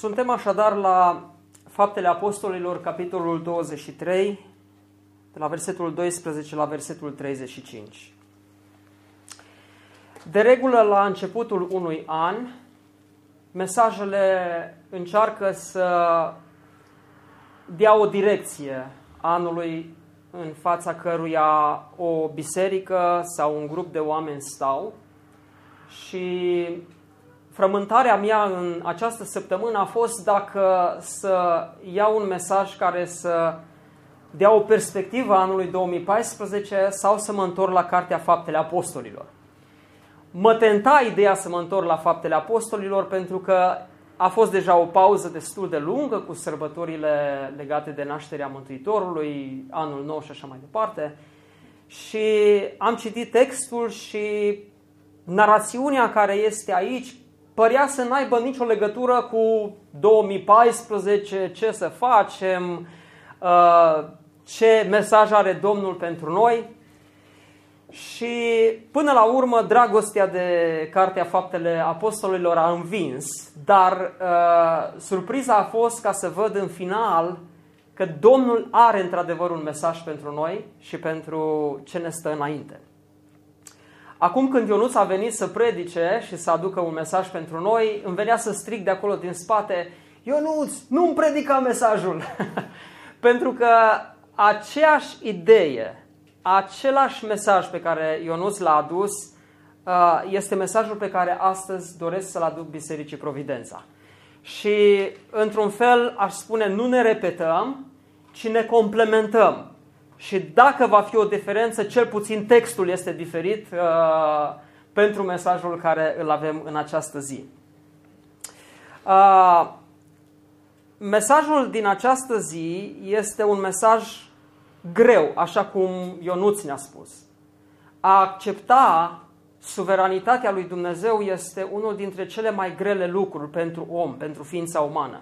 Suntem așadar la Faptele Apostolilor, capitolul 23, de la versetul 12 la versetul 35. De regulă, la începutul unui an, mesajele încearcă să dea o direcție anului în fața căruia o biserică sau un grup de oameni stau și frământarea mea în această săptămână a fost dacă să iau un mesaj care să dea o perspectivă anului 2014 sau să mă întorc la Cartea Faptele Apostolilor. Mă tenta ideea să mă întorc la Faptele Apostolilor pentru că a fost deja o pauză destul de lungă cu sărbătorile legate de nașterea Mântuitorului, anul nou și așa mai departe. Și am citit textul și narațiunea care este aici părea să n-aibă nicio legătură cu 2014, ce să facem, uh, ce mesaj are Domnul pentru noi. Și până la urmă dragostea de Cartea Faptele Apostolilor a învins, dar uh, surpriza a fost ca să văd în final că Domnul are într-adevăr un mesaj pentru noi și pentru ce ne stă înainte. Acum când Ionuț a venit să predice și să aducă un mesaj pentru noi, îmi venea să strig de acolo din spate, Ionuț, nu-mi predica mesajul! pentru că aceeași idee, același mesaj pe care Ionuț l-a adus, uh, este mesajul pe care astăzi doresc să-l aduc Bisericii Providența. Și, într-un fel, aș spune, nu ne repetăm, ci ne complementăm. Și dacă va fi o diferență, cel puțin textul este diferit uh, pentru mesajul care îl avem în această zi. Uh, mesajul din această zi este un mesaj greu, așa cum Ionuț ne-a spus. A accepta suveranitatea lui Dumnezeu este unul dintre cele mai grele lucruri pentru om, pentru ființa umană.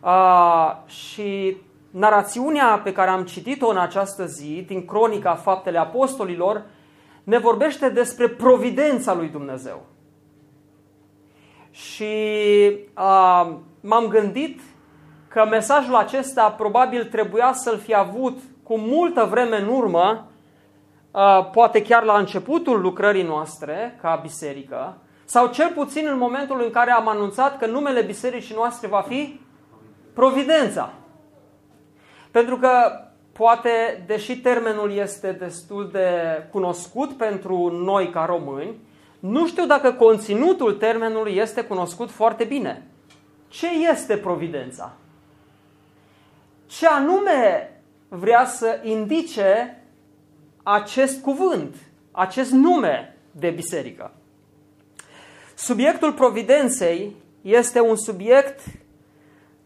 Uh, și narațiunea pe care am citit-o în această zi, din cronica Faptele Apostolilor, ne vorbește despre providența lui Dumnezeu. Și uh, m-am gândit că mesajul acesta probabil trebuia să-l fi avut cu multă vreme în urmă, uh, poate chiar la începutul lucrării noastre ca biserică, sau cel puțin în momentul în care am anunțat că numele bisericii noastre va fi Providența. Pentru că poate, deși termenul este destul de cunoscut pentru noi ca români, nu știu dacă conținutul termenului este cunoscut foarte bine. Ce este providența? Ce anume vrea să indice acest cuvânt, acest nume de biserică? Subiectul providenței este un subiect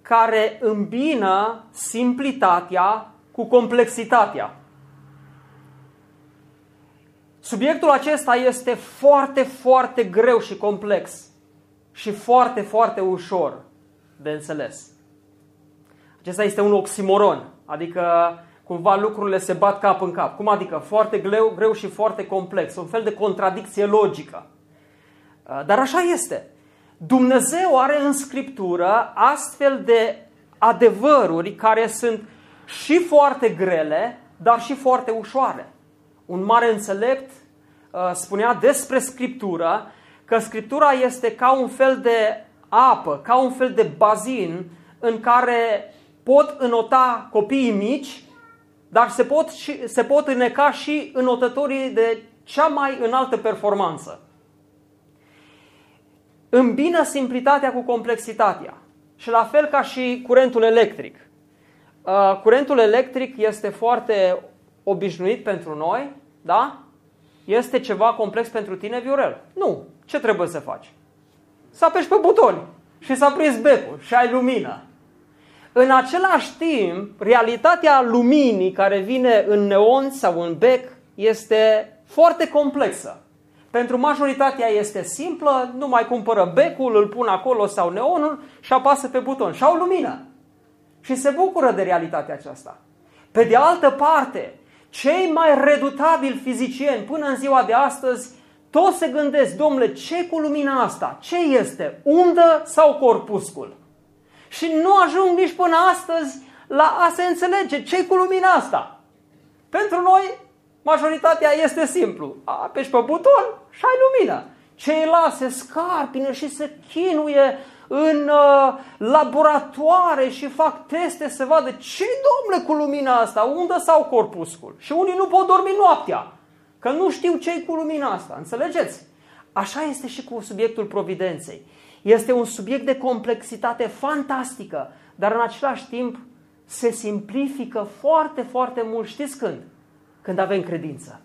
care îmbină simplitatea cu complexitatea. Subiectul acesta este foarte, foarte greu și complex și foarte, foarte ușor de înțeles. Acesta este un oximoron, adică cumva lucrurile se bat cap în cap. Cum adică? Foarte greu, greu și foarte complex, un fel de contradicție logică. Dar așa este. Dumnezeu are în Scriptură astfel de adevăruri care sunt și foarte grele, dar și foarte ușoare. Un mare înțelept uh, spunea despre Scriptură că Scriptura este ca un fel de apă, ca un fel de bazin în care pot înota copiii mici, dar se pot, și, se pot îneca și înotătorii de cea mai înaltă performanță îmbină simplitatea cu complexitatea. Și la fel ca și curentul electric. Uh, curentul electric este foarte obișnuit pentru noi, da? Este ceva complex pentru tine, Viorel? Nu. Ce trebuie să faci? Să apeși pe butoni și s-a prins becul și ai lumină. În același timp, realitatea luminii care vine în neon sau în bec este foarte complexă. Pentru majoritatea este simplă, nu mai cumpără becul, îl pun acolo sau neonul și apasă pe buton și au lumină. Și se bucură de realitatea aceasta. Pe de altă parte, cei mai redutabili fizicieni până în ziua de astăzi, toți se gândesc, domnule, ce cu lumina asta? Ce este? Undă sau corpuscul? Și nu ajung nici până astăzi la a se înțelege ce cu lumina asta. Pentru noi, majoritatea este simplu. Apeși pe buton și ai lumină. Ceilalți se scarpină și se chinuie în uh, laboratoare și fac teste să vadă ce domnule cu lumina asta, undă sau corpuscul. Și unii nu pot dormi noaptea, că nu știu ce cu lumina asta, înțelegeți? Așa este și cu subiectul providenței. Este un subiect de complexitate fantastică, dar în același timp se simplifică foarte, foarte mult. Știți când? Când avem credință.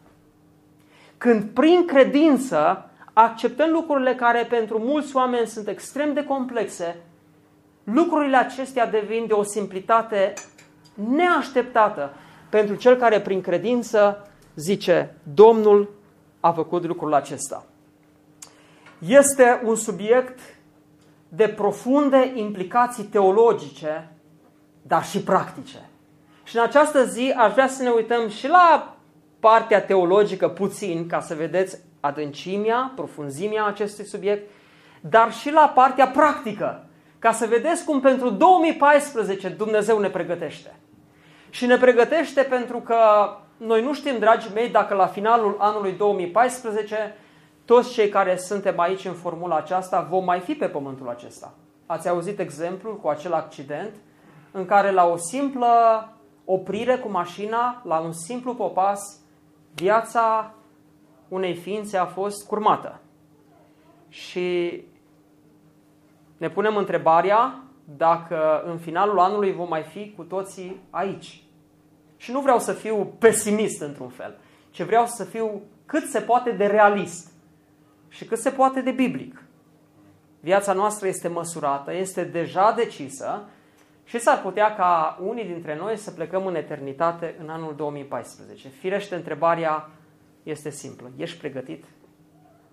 Când prin credință acceptăm lucrurile care pentru mulți oameni sunt extrem de complexe, lucrurile acestea devin de o simplitate neașteptată pentru cel care prin credință zice Domnul a făcut lucrul acesta. Este un subiect de profunde implicații teologice, dar și practice. Și în această zi aș vrea să ne uităm și la partea teologică puțin, ca să vedeți adâncimea, profunzimea acestui subiect, dar și la partea practică, ca să vedeți cum pentru 2014 Dumnezeu ne pregătește. Și ne pregătește pentru că noi nu știm, dragii mei, dacă la finalul anului 2014 toți cei care suntem aici în formula aceasta vom mai fi pe pământul acesta. Ați auzit exemplul cu acel accident în care la o simplă oprire cu mașina, la un simplu popas, viața unei ființe a fost curmată. Și ne punem întrebarea dacă în finalul anului vom mai fi cu toții aici. Și nu vreau să fiu pesimist într-un fel, ci vreau să fiu cât se poate de realist și cât se poate de biblic. Viața noastră este măsurată, este deja decisă și s-ar putea ca unii dintre noi să plecăm în eternitate în anul 2014. Firește, întrebarea este simplă. Ești pregătit?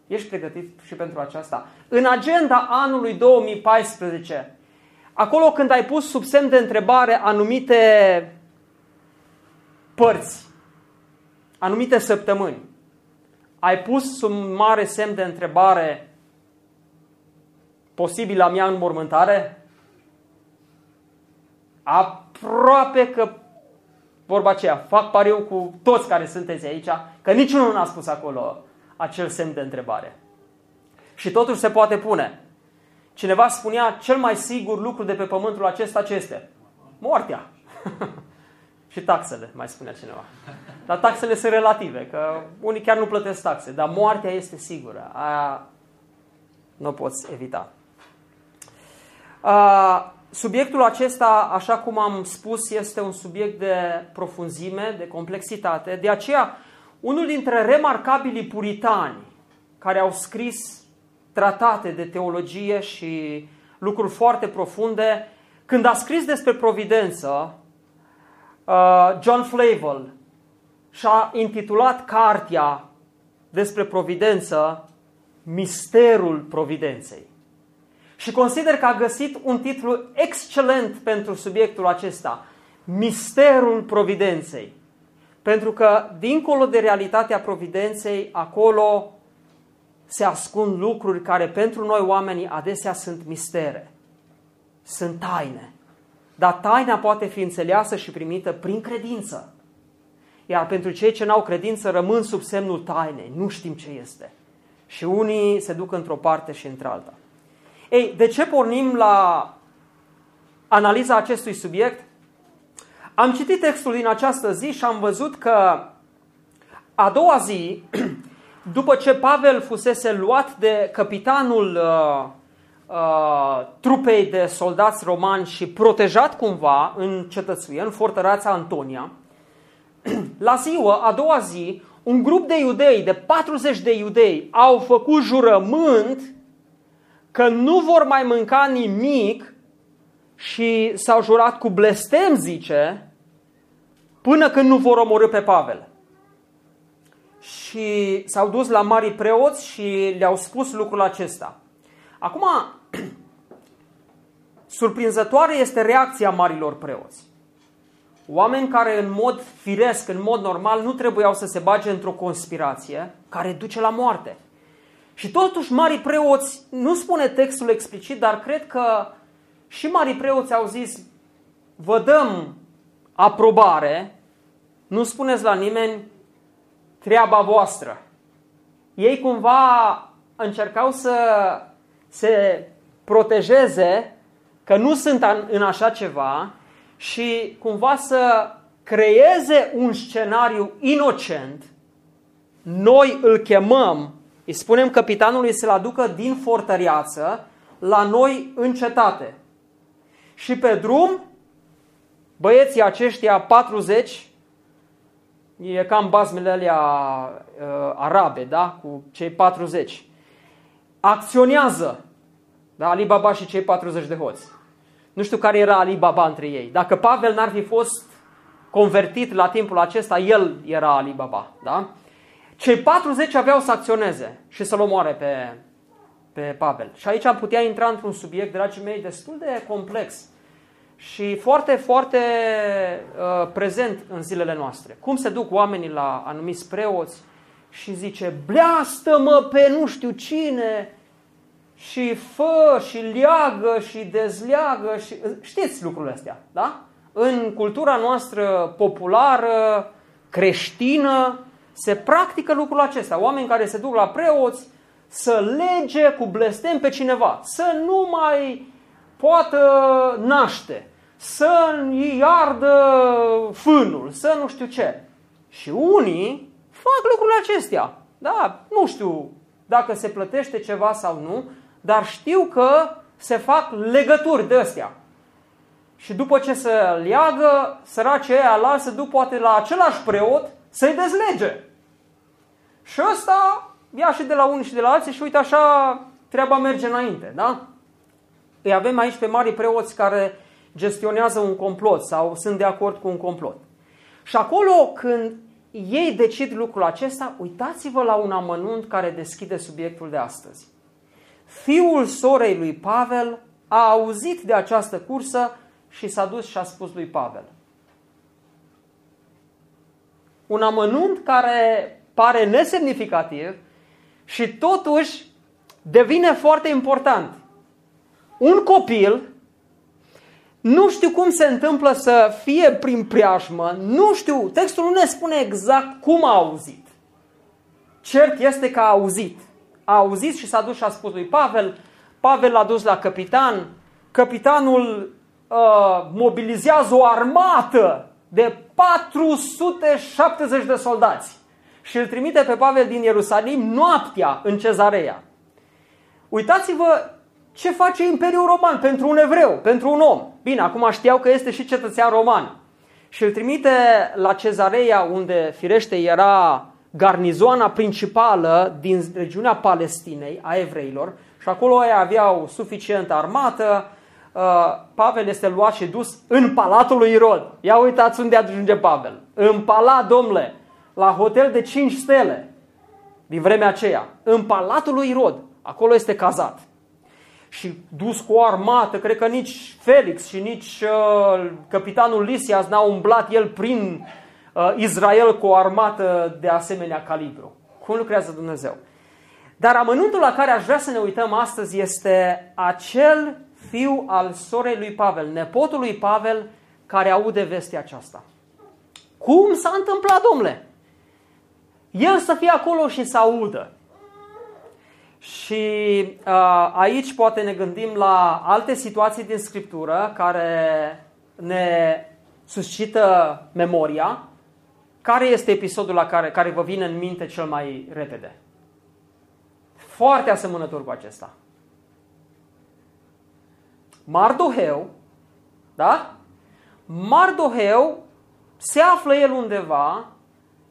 Ești pregătit și pentru aceasta? În agenda anului 2014, acolo când ai pus sub semn de întrebare anumite părți, anumite săptămâni, ai pus sub mare semn de întrebare posibila mea înmormântare? Aproape că vorba aceea, fac pariu cu toți care sunteți aici, că niciunul n-a spus acolo acel semn de întrebare. Și totuși se poate pune. Cineva spunea, cel mai sigur lucru de pe pământul acesta ce este? Moartea. și taxele, mai spunea cineva. Dar taxele sunt relative, că unii chiar nu plătesc taxe, dar moartea este sigură. Aia nu poți evita. Uh, Subiectul acesta, așa cum am spus, este un subiect de profunzime, de complexitate. De aceea, unul dintre remarcabilii puritani care au scris tratate de teologie și lucruri foarte profunde, când a scris despre providență, uh, John Flavel și-a intitulat cartea despre providență Misterul Providenței. Și consider că a găsit un titlu excelent pentru subiectul acesta, Misterul Providenței. Pentru că, dincolo de realitatea Providenței, acolo se ascund lucruri care pentru noi oamenii adesea sunt mistere, sunt taine. Dar taina poate fi înțeleasă și primită prin credință. Iar pentru cei ce n-au credință rămân sub semnul tainei, nu știm ce este. Și unii se duc într-o parte și într-alta. Ei, de ce pornim la analiza acestui subiect? Am citit textul din această zi și am văzut că a doua zi, după ce Pavel fusese luat de capitanul uh, uh, trupei de soldați romani și protejat cumva în cetățuie, în fortăreața Antonia, la ziua, a doua zi, un grup de iudei, de 40 de iudei, au făcut jurământ că nu vor mai mânca nimic și s-au jurat cu blestem, zice, până când nu vor omorâ pe Pavel. Și s-au dus la mari preoți și le-au spus lucrul acesta. Acum, surprinzătoare este reacția marilor preoți. Oameni care în mod firesc, în mod normal, nu trebuiau să se bage într-o conspirație care duce la moarte. Și totuși marii preoți, nu spune textul explicit, dar cred că și marii preoți au zis, vă dăm aprobare, nu spuneți la nimeni treaba voastră. Ei cumva încercau să se protejeze că nu sunt în așa ceva și cumva să creeze un scenariu inocent. Noi îl chemăm, îi spunem capitanului să-l aducă din fortăreață la noi în cetate. Și pe drum, băieții aceștia 40, e cam bazmele alea uh, arabe, da? Cu cei 40. Acționează, da? Alibaba și cei 40 de hoți. Nu știu care era Alibaba între ei. Dacă Pavel n-ar fi fost convertit la timpul acesta, el era Alibaba, da? Cei 40 aveau să acționeze și să-l omoare pe, pe Pavel. Și aici am putea intra într-un subiect, dragii mei, destul de complex și foarte, foarte uh, prezent în zilele noastre. Cum se duc oamenii la anumiți preoți și zice, bleastă-mă pe nu știu cine și fă și leagă și dezleagă și... Știți lucrurile astea, da? În cultura noastră populară, creștină, se practică lucrul acesta. Oameni care se duc la preoți să lege cu blestem pe cineva, să nu mai poată naște, să îi ardă fânul, să nu știu ce. Și unii fac lucrurile acestea. Da, nu știu dacă se plătește ceva sau nu, dar știu că se fac legături de astea. Și după ce se leagă, săracii ăia la se duc poate la același preot să-i dezlege. Și ăsta ia și de la unii și de la alții și uite așa treaba merge înainte, da? Îi avem aici pe mari preoți care gestionează un complot sau sunt de acord cu un complot. Și acolo când ei decid lucrul acesta, uitați-vă la un amănunt care deschide subiectul de astăzi. Fiul sorei lui Pavel a auzit de această cursă și s-a dus și a spus lui Pavel. Un amănunt care pare nesemnificativ și totuși devine foarte important. Un copil, nu știu cum se întâmplă să fie prin preajmă, nu știu, textul nu ne spune exact cum a auzit. Cert este că a auzit a auzit și s-a dus și a spus lui Pavel, Pavel l-a dus la capitan, capitanul uh, mobilizează o armată de 470 de soldați și îl trimite pe Pavel din Ierusalim noaptea în cezarea. Uitați-vă ce face Imperiul Roman pentru un evreu, pentru un om. Bine, acum știau că este și cetățean roman. Și îl trimite la cezarea unde firește era garnizoana principală din regiunea Palestinei, a evreilor, și acolo ei aveau suficientă armată, uh, Pavel este luat și dus în palatul lui Irod. Ia uitați unde ajunge Pavel. În palat, domnule, la hotel de 5 stele din vremea aceea. În palatul lui Irod. Acolo este cazat. Și dus cu o armată, cred că nici Felix și nici uh, capitanul Lisias n-au umblat el prin uh, Israel cu o armată de asemenea calibru. Cum lucrează Dumnezeu? Dar amănuntul la care aș vrea să ne uităm astăzi este acel fiu al sorei lui Pavel, nepotul lui Pavel, care aude vestea aceasta. Cum s-a întâmplat, domnule? El să fie acolo și să audă. Și uh, aici poate ne gândim la alte situații din Scriptură care ne suscită memoria care este episodul la care, care vă vine în minte cel mai repede? Foarte asemănător cu acesta. Mardoheu, da? Mardoheu se află el undeva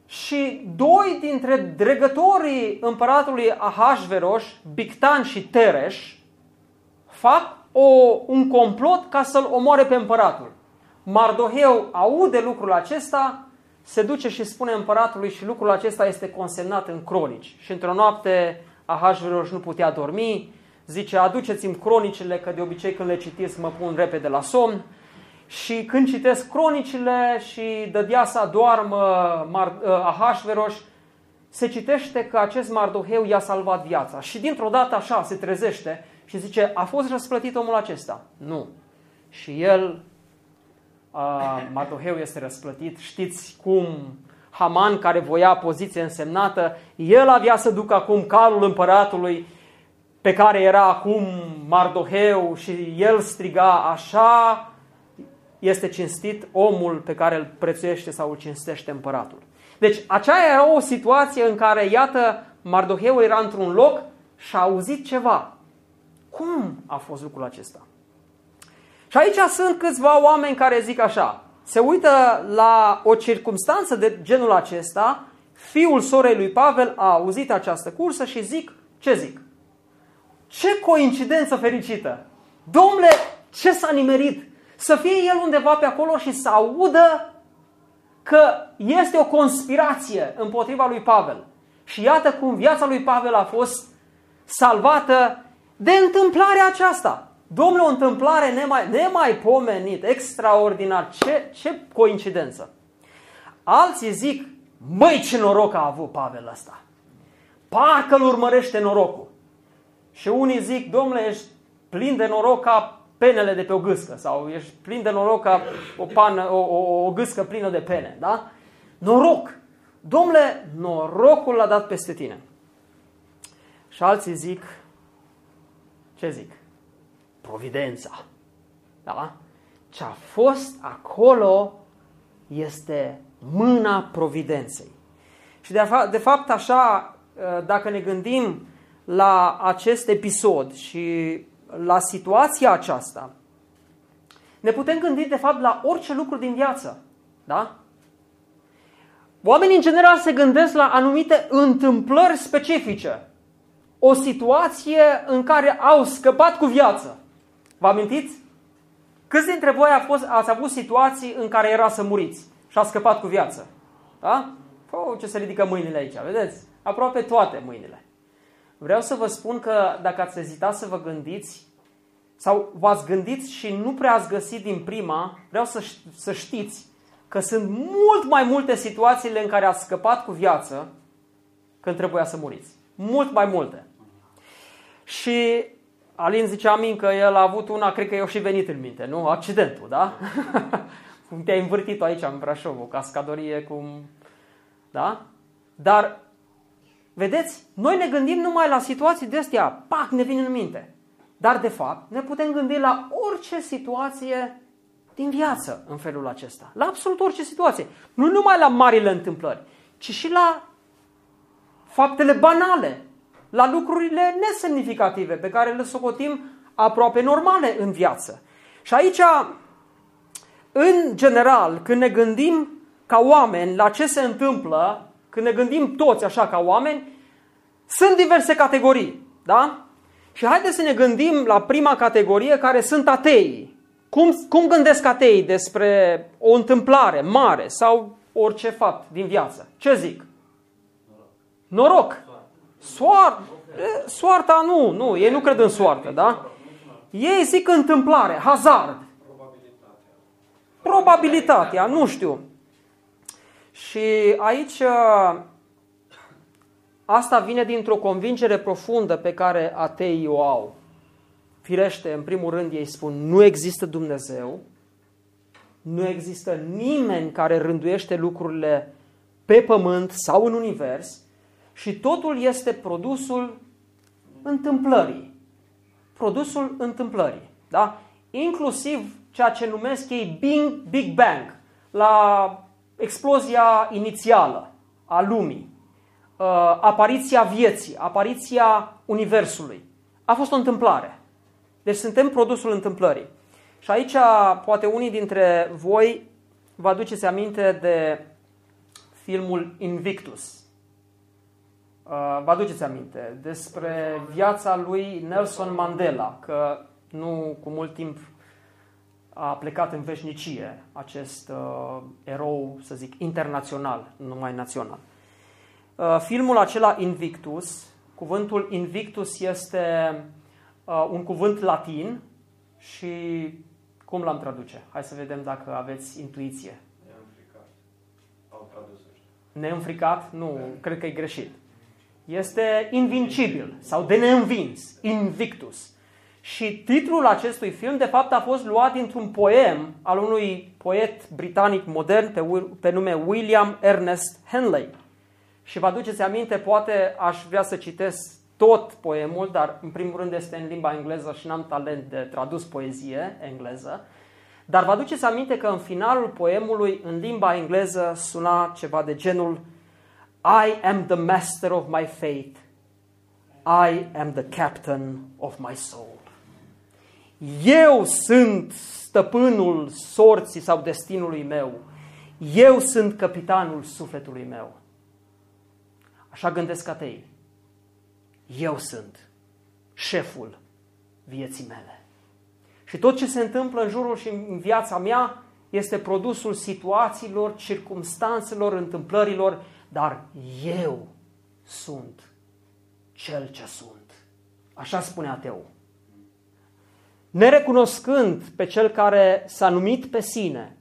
și doi dintre dregătorii împăratului Ahasveros, Bictan și Tereș, fac o, un complot ca să-l omoare pe împăratul. Mardoheu aude lucrul acesta, se duce și spune împăratului și lucrul acesta este consemnat în cronici. Și într-o noapte Ahasveros nu putea dormi, zice aduceți-mi cronicile, că de obicei când le citiți mă pun repede la somn. Și când citesc cronicile și dădea să doarmă ă, Ahasveros, se citește că acest Mardoheu i-a salvat viața. Și dintr-o dată așa se trezește și zice, a fost răsplătit omul acesta? Nu. Și el, uh, Mardoheu este răsplătit, știți cum Haman, care voia poziție însemnată, el avea să ducă acum calul împăratului pe care era acum Mardoheu și el striga așa este cinstit omul pe care îl prețuiește sau îl cinstește împăratul. Deci aceea era o situație în care, iată, Mardoheu era într-un loc și a auzit ceva. Cum a fost lucrul acesta? Și aici sunt câțiva oameni care zic așa, se uită la o circumstanță de genul acesta, fiul sorei lui Pavel a auzit această cursă și zic, ce zic? Ce coincidență fericită! Domnule, ce s-a nimerit? Să fie el undeva pe acolo și să audă că este o conspirație împotriva lui Pavel. Și iată cum viața lui Pavel a fost salvată de întâmplarea aceasta. Domnule, o întâmplare nemai, nemai pomenit, extraordinar. Ce, ce coincidență. Alții zic, măi ce noroc a avut Pavel ăsta. Parcă îl urmărește norocul. Și unii zic, domnule, ești plin de noroc ca penele de pe o gâscă sau ești plin de noroc ca o, pană, o, o, o gâscă plină de pene. Da? Noroc! Domnule, norocul l-a dat peste tine. Și alții zic, ce zic? Providența. Da? Ce a fost acolo este mâna providenței. Și de, fa- de fapt așa, dacă ne gândim la acest episod și la situația aceasta, ne putem gândi de fapt la orice lucru din viață. Da? Oamenii în general se gândesc la anumite întâmplări specifice. O situație în care au scăpat cu viață. Vă amintiți? Câți dintre voi a fost, ați avut situații în care era să muriți și a scăpat cu viață? Da? Oh, ce se ridică mâinile aici, vedeți? Aproape toate mâinile. Vreau să vă spun că dacă ați ezitat să vă gândiți sau v-ați gândit și nu prea ați găsit din prima, vreau să, să știți că sunt mult mai multe situațiile în care ați scăpat cu viață când trebuia să muriți. Mult mai multe. Și Alin zicea amin că el a avut una, cred că i-a și venit în minte, nu? Accidentul, da? cum te-ai învârtit aici în Brașov, o cascadorie, cum... Da? Dar Vedeți? Noi ne gândim numai la situații de astea, pac, ne vin în minte. Dar, de fapt, ne putem gândi la orice situație din viață în felul acesta. La absolut orice situație. Nu numai la marile întâmplări, ci și la faptele banale, la lucrurile nesemnificative pe care le socotim aproape normale în viață. Și aici, în general, când ne gândim ca oameni la ce se întâmplă când ne gândim toți așa ca oameni, sunt diverse categorii. Da? Și haideți să ne gândim la prima categorie care sunt atei. Cum, cum gândesc ateii despre o întâmplare mare sau orice fapt din viață? Ce zic? Noroc. Soar, soarta nu, nu, ei nu cred în soartă, da? Ei zic întâmplare, hazard. Probabilitatea, nu știu. Și aici uh, asta vine dintr-o convingere profundă pe care ateii o au. Firește, în primul rând ei spun, nu există Dumnezeu, nu există nimeni care rânduiește lucrurile pe pământ sau în univers și totul este produsul întâmplării. Produsul întâmplării. Da? Inclusiv ceea ce numesc ei Big, Big Bang. La explozia inițială a lumii, uh, apariția vieții, apariția Universului. A fost o întâmplare. Deci suntem produsul întâmplării. Și aici, poate unii dintre voi vă aduceți aminte de filmul Invictus. Uh, vă aduceți aminte despre viața lui Nelson Mandela, că Nu cu mult timp a plecat în veșnicie acest uh, erou, să zic, internațional, nu numai național. Uh, filmul acela Invictus, cuvântul Invictus este uh, un cuvânt latin și cum l-am traduce? Hai să vedem dacă aveți intuiție. Neînfricat. Au tradus ăștia. Neînfricat? Nu, cred că e greșit. Este invincibil sau de neînvins, Invictus. Și titlul acestui film, de fapt, a fost luat dintr-un poem al unui poet britanic modern pe, pe nume William Ernest Henley. Și vă aduceți aminte, poate aș vrea să citesc tot poemul, dar în primul rând este în limba engleză și n-am talent de tradus poezie engleză. Dar vă aduceți aminte că în finalul poemului, în limba engleză, suna ceva de genul I am the master of my fate. I am the captain of my soul. Eu sunt stăpânul sorții sau destinului meu. Eu sunt capitanul sufletului meu. Așa gândesc atei. Eu sunt șeful vieții mele. Și tot ce se întâmplă în jurul și în viața mea este produsul situațiilor, circumstanțelor, întâmplărilor, dar eu sunt cel ce sunt. Așa spune ateu. Nerecunoscând pe cel care s-a numit pe sine,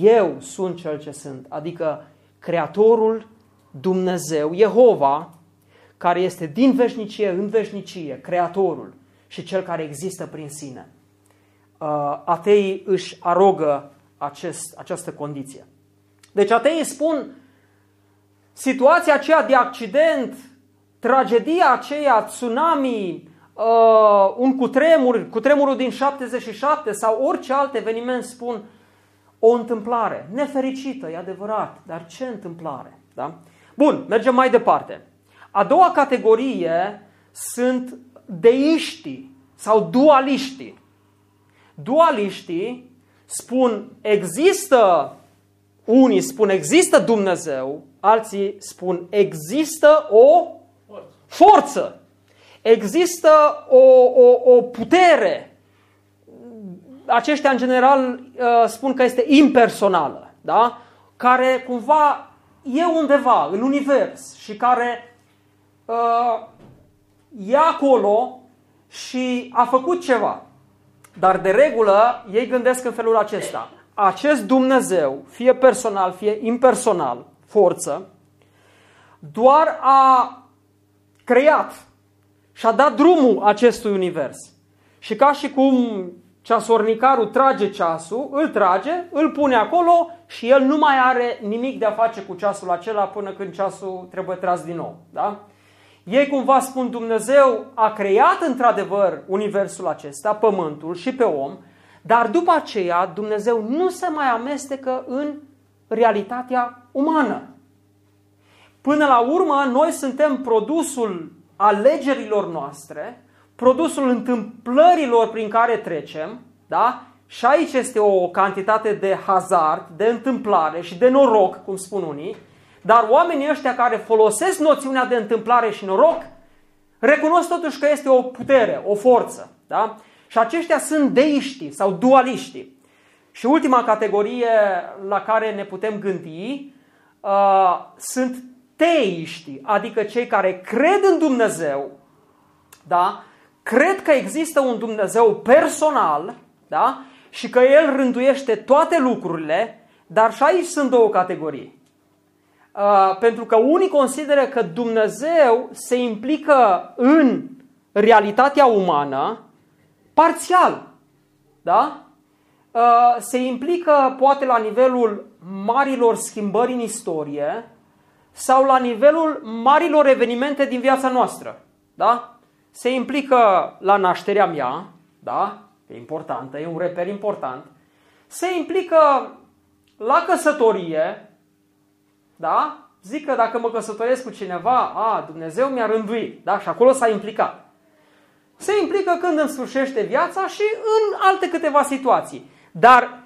eu sunt cel ce sunt, adică Creatorul Dumnezeu, Jehova, care este din veșnicie în veșnicie, Creatorul și Cel care există prin sine. Uh, ateii își arogă acest, această condiție. Deci ateii spun situația aceea de accident, tragedia aceea, tsunami, uh, un cutremur, cutremurul din 77 sau orice alt eveniment spun o întâmplare nefericită, e adevărat, dar ce întâmplare? Da? Bun, mergem mai departe. A doua categorie sunt deiștii sau dualiștii. Dualiștii spun există, unii spun există Dumnezeu, alții spun există o forță. Există o, o, o putere. Aceștia în general uh, spun că este impersonală, da? care cumva e undeva în univers și care uh, e acolo și a făcut ceva. Dar de regulă ei gândesc în felul acesta. Acest Dumnezeu, fie personal, fie impersonal, forță, doar a creat și a dat drumul acestui univers. Și ca și cum ceasornicarul trage ceasul, îl trage, îl pune acolo și el nu mai are nimic de a face cu ceasul acela până când ceasul trebuie tras din nou. Da? Ei cumva spun Dumnezeu a creat într-adevăr universul acesta, pământul și pe om, dar după aceea Dumnezeu nu se mai amestecă în realitatea umană. Până la urmă, noi suntem produsul alegerilor noastre, produsul întâmplărilor prin care trecem, da? Și aici este o cantitate de hazard, de întâmplare și de noroc, cum spun unii, dar oamenii ăștia care folosesc noțiunea de întâmplare și noroc, recunosc totuși că este o putere, o forță. Da? Și aceștia sunt deiștii sau dualiștii. Și ultima categorie la care ne putem gândi uh, sunt teiștii, adică cei care cred în Dumnezeu, da? cred că există un Dumnezeu personal da? și că El rânduiește toate lucrurile, dar și aici sunt două categorii. Uh, pentru că unii consideră că Dumnezeu se implică în realitatea umană parțial. Da? Uh, se implică poate la nivelul marilor schimbări în istorie sau la nivelul marilor evenimente din viața noastră. Da? Se implică la nașterea mea, da? e importantă, e un reper important. Se implică la căsătorie, da? Zic că dacă mă căsătoresc cu cineva, a, Dumnezeu mi-a rânduit, da? Și acolo s-a implicat. Se implică când îmi sfârșește viața și în alte câteva situații. Dar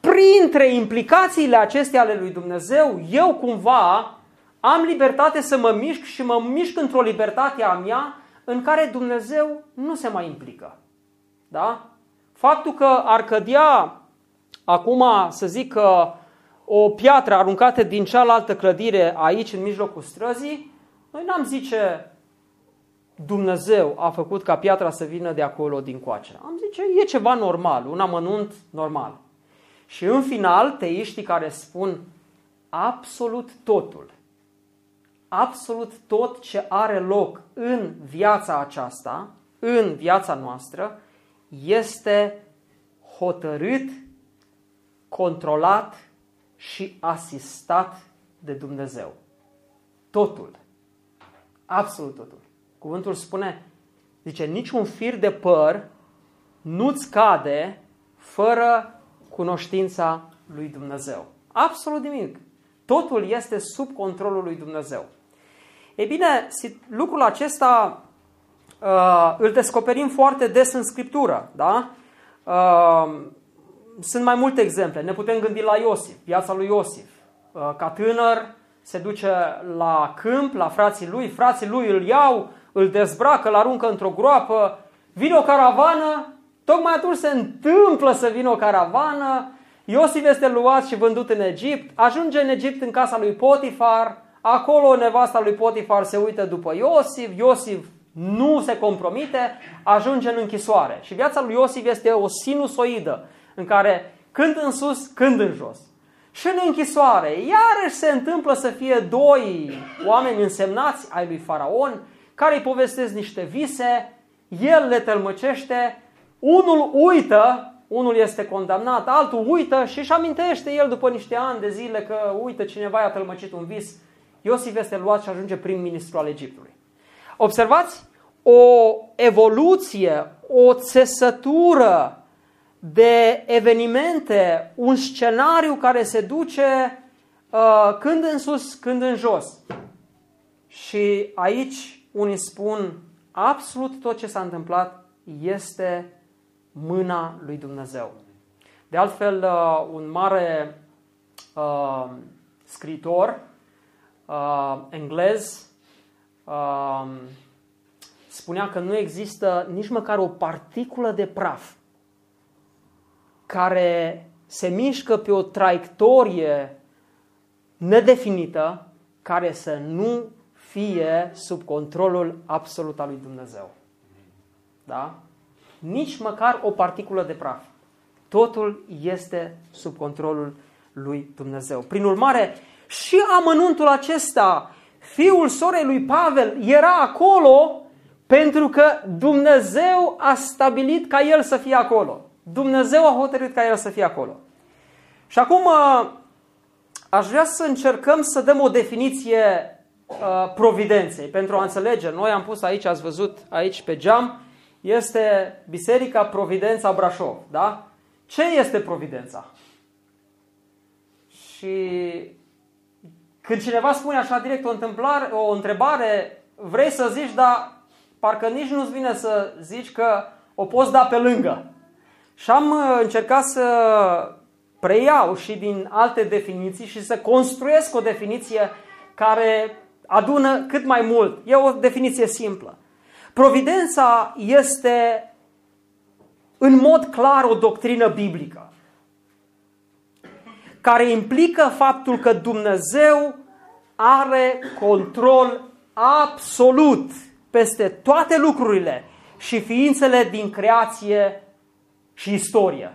printre implicațiile acestea ale lui Dumnezeu, eu cumva am libertate să mă mișc și mă mișc într-o libertate a mea în care Dumnezeu nu se mai implică. Da? Faptul că ar cădea acum, să zic că o piatră aruncată din cealaltă clădire aici, în mijlocul străzii, noi n-am zice Dumnezeu a făcut ca piatra să vină de acolo din coace. Am zice, e ceva normal, un amănunt normal. Și în final, teiștii care spun absolut totul, absolut tot ce are loc în viața aceasta, în viața noastră, este hotărât, controlat și asistat de Dumnezeu. Totul. Absolut totul. Cuvântul spune, zice, niciun fir de păr nu-ți cade fără cunoștința lui Dumnezeu. Absolut nimic. Totul este sub controlul lui Dumnezeu. Ei bine, lucrul acesta uh, îl descoperim foarte des în Scriptură. Da? Uh, sunt mai multe exemple. Ne putem gândi la Iosif, viața lui Iosif. Uh, ca tânăr se duce la câmp, la frații lui, frații lui îl iau, îl dezbracă, îl aruncă într-o groapă, vine o caravană, tocmai atunci se întâmplă să vină o caravană, Iosif este luat și vândut în Egipt, ajunge în Egipt în casa lui Potifar, acolo nevasta lui Potifar se uită după Iosif, Iosif nu se compromite, ajunge în închisoare. Și viața lui Iosif este o sinusoidă în care când în sus, când în jos. Și în închisoare, iarăși se întâmplă să fie doi oameni însemnați ai lui Faraon, care îi povestesc niște vise, el le tălmăcește, unul uită, unul este condamnat, altul uită și își amintește el după niște ani de zile că uită cineva i-a tălmăcit un vis. Iosif este luat și ajunge prim-ministru al Egiptului. Observați o evoluție, o țesătură de evenimente, un scenariu care se duce uh, când în sus, când în jos. Și aici unii spun absolut tot ce s-a întâmplat este mâna lui Dumnezeu. De altfel, uh, un mare uh, scritor uh, englez uh, spunea că nu există nici măcar o particulă de praf care se mișcă pe o traiectorie nedefinită care să nu fie sub controlul absolut al lui Dumnezeu. Da? Nici măcar o particulă de praf. Totul este sub controlul lui Dumnezeu. Prin urmare, și amănuntul acesta, fiul sorei lui Pavel, era acolo pentru că Dumnezeu a stabilit ca el să fie acolo. Dumnezeu a hotărât ca el să fie acolo. Și acum uh, aș vrea să încercăm să dăm o definiție uh, providenței pentru a înțelege. Noi am pus aici, ați văzut aici pe geam, este Biserica Providența Brașov. Da? Ce este Providența? Și când cineva spune așa direct o, întâmplare, o întrebare, vrei să zici, dar parcă nici nu-ți vine să zici că o poți da pe lângă. Și am uh, încercat să preiau și din alte definiții și să construiesc o definiție care adună cât mai mult. E o definiție simplă. Providența este în mod clar o doctrină biblică care implică faptul că Dumnezeu are control absolut peste toate lucrurile și ființele din creație și istorie.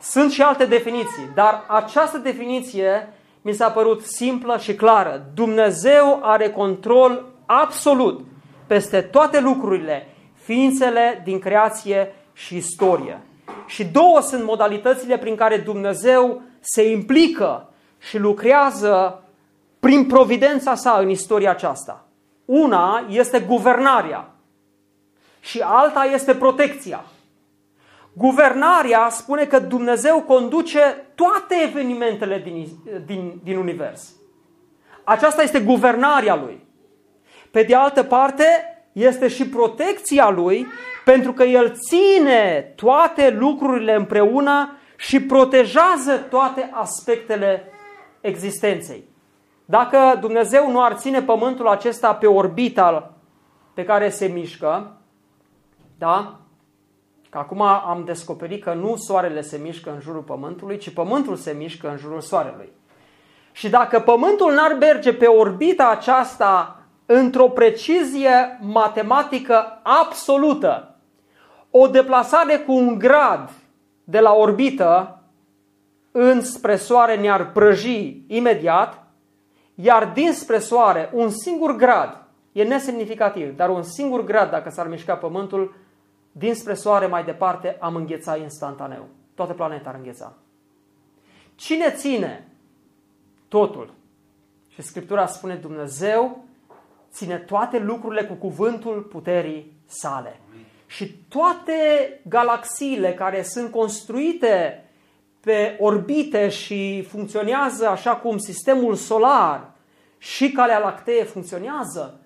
Sunt și alte definiții, dar această definiție mi s-a părut simplă și clară. Dumnezeu are control absolut peste toate lucrurile, ființele din creație și istorie. Și două sunt modalitățile prin care Dumnezeu se implică și lucrează prin providența sa în istoria aceasta. Una este guvernarea și alta este protecția. Guvernarea spune că Dumnezeu conduce toate evenimentele din, din, din univers. Aceasta este guvernarea lui. Pe de altă parte, este și protecția lui, pentru că el ține toate lucrurile împreună și protejează toate aspectele existenței. Dacă Dumnezeu nu ar ține pământul acesta pe orbita pe care se mișcă, da? Că acum am descoperit că nu soarele se mișcă în jurul pământului, ci pământul se mișcă în jurul soarelui. Și dacă pământul n-ar merge pe orbita aceasta într-o precizie matematică absolută, o deplasare cu un grad de la orbită înspre soare ne-ar prăji imediat, iar dinspre soare un singur grad e nesemnificativ, dar un singur grad dacă s-ar mișca pământul dinspre soare mai departe am îngheța instantaneu. Toată planeta ar îngheța. Cine ține totul? Și Scriptura spune Dumnezeu ține toate lucrurile cu cuvântul puterii sale. Și toate galaxiile care sunt construite pe orbite și funcționează așa cum sistemul solar și Calea Lactee funcționează,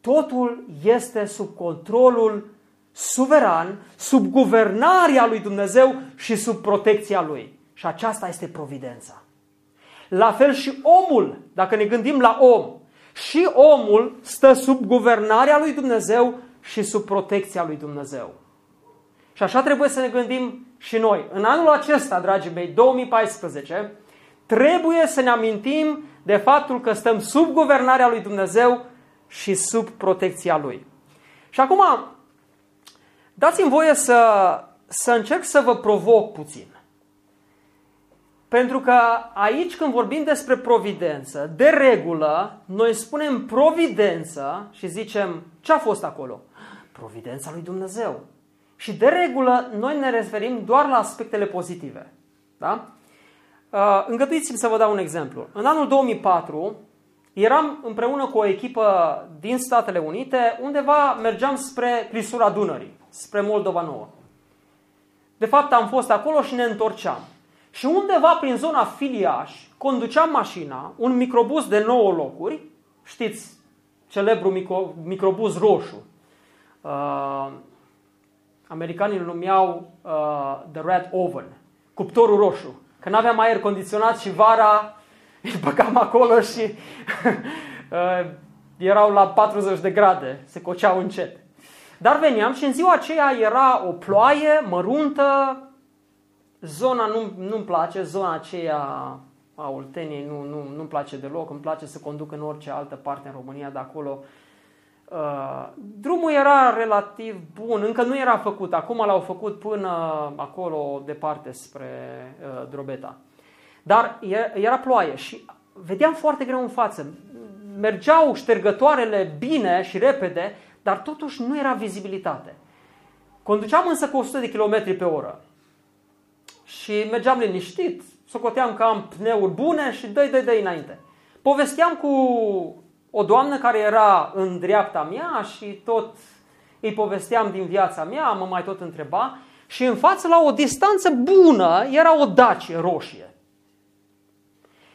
totul este sub controlul suveran, sub guvernarea lui Dumnezeu și sub protecția lui. Și aceasta este providența. La fel și omul, dacă ne gândim la om, și omul stă sub guvernarea lui Dumnezeu și sub protecția lui Dumnezeu. Și așa trebuie să ne gândim și noi. În anul acesta, dragii mei, 2014, trebuie să ne amintim de faptul că stăm sub guvernarea lui Dumnezeu și sub protecția lui. Și acum, dați-mi voie să, să încerc să vă provoc puțin. Pentru că aici când vorbim despre providență, de regulă, noi spunem providență și zicem ce a fost acolo? Providența lui Dumnezeu. Și de regulă noi ne referim doar la aspectele pozitive. Da? Uh, îngăduiți-mi să vă dau un exemplu. În anul 2004 eram împreună cu o echipă din Statele Unite, undeva mergeam spre clisura Dunării, spre Moldova Nouă. De fapt am fost acolo și ne întorceam. Și undeva prin zona Filiaș conduceam mașina, un microbus de 9 locuri, știți, celebru micro, microbus roșu. Uh, americanii îl numeau uh, The Red Oven, cuptorul roșu. Că nu aveam aer condiționat și vara îl băgam acolo și uh, erau la 40 de grade, se coceau încet. Dar veneam și în ziua aceea era o ploaie măruntă, Zona nu, nu-mi place, zona aceea a Olteniei nu, nu, nu-mi place deloc, îmi place să conduc în orice altă parte în România de acolo. Uh, drumul era relativ bun, încă nu era făcut, acum l-au făcut până acolo departe spre uh, Drobeta. Dar era ploaie și vedeam foarte greu în față. Mergeau ștergătoarele bine și repede, dar totuși nu era vizibilitate. Conduceam însă cu 100 de km pe oră și mergeam liniștit, socoteam că am pneuri bune și dă dă dă înainte. Povesteam cu o doamnă care era în dreapta mea și tot îi povesteam din viața mea, mă mai tot întreba și în față la o distanță bună era o Dacie roșie.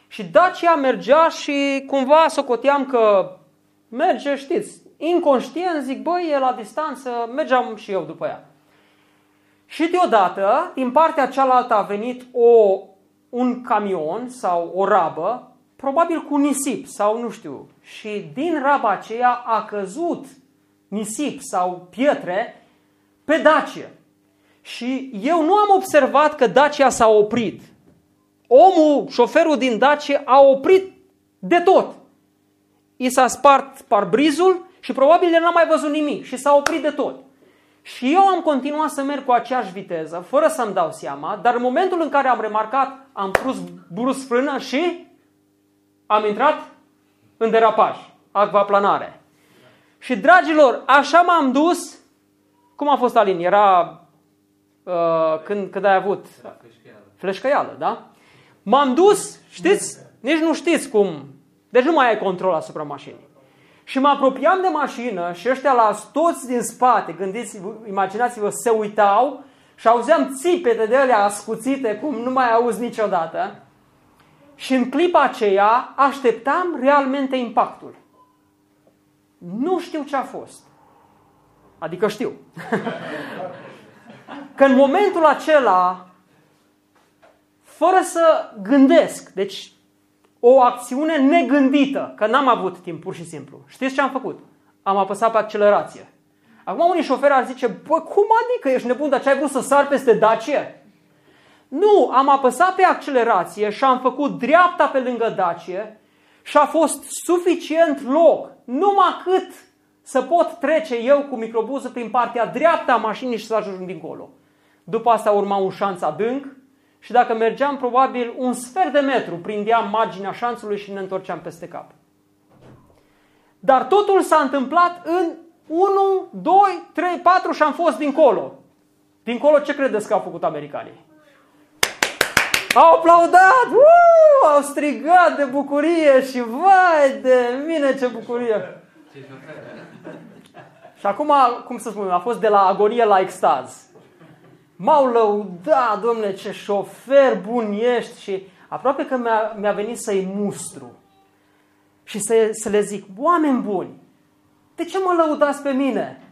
Și Dacia mergea și cumva socoteam că merge, știți, inconștient, zic, băi, e la distanță, mergeam și eu după ea. Și deodată, din partea cealaltă a venit o, un camion sau o rabă, probabil cu nisip sau nu știu. Și din raba aceea a căzut nisip sau pietre pe Dacia. Și eu nu am observat că Dacia s-a oprit. Omul, șoferul din Dacia, a oprit de tot. I s-a spart parbrizul și probabil el n-a mai văzut nimic și s-a oprit de tot. Și eu am continuat să merg cu aceeași viteză, fără să-mi dau seama, dar în momentul în care am remarcat, am pus brus frână și am intrat în derapaj, acvaplanare. Și, dragilor, așa m-am dus, cum a fost Alin? Era uh, când, când ai avut fleșcăială, da? M-am dus, știți? Nici nu știți cum. Deci nu mai ai control asupra mașinii. Și mă apropiam de mașină și ăștia la toți din spate, gândiți imaginați-vă, se uitau și auzeam țipete de alea ascuțite cum nu mai auzi niciodată. Și în clipa aceea așteptam realmente impactul. Nu știu ce a fost. Adică știu. Că în momentul acela, fără să gândesc, deci o acțiune negândită, că n-am avut timp pur și simplu. Știți ce am făcut? Am apăsat pe accelerație. Acum unii șoferi ar zice, bă, cum adică ești nebun, dar ce ai vrut să sar peste Dacie? Nu, am apăsat pe accelerație și am făcut dreapta pe lângă Dacie și a fost suficient loc, numai cât să pot trece eu cu microbuzul prin partea dreaptă a mașinii și să ajung dincolo. După asta urma un șanț adânc și dacă mergeam probabil un sfert de metru, prindeam marginea șanțului și ne întorceam peste cap. Dar totul s-a întâmplat în 1, 2, 3, 4 și am fost dincolo. Dincolo ce credeți că au făcut americanii? Au aplaudat, uh, au strigat de bucurie și vai de mine ce bucurie. Și acum, cum să spun, a fost de la agonie la extaz. M-au lăudat, domnule, ce șofer bun ești și aproape că mi-a, mi venit să-i mustru și să, să le zic, oameni buni, de ce mă lăudați pe mine?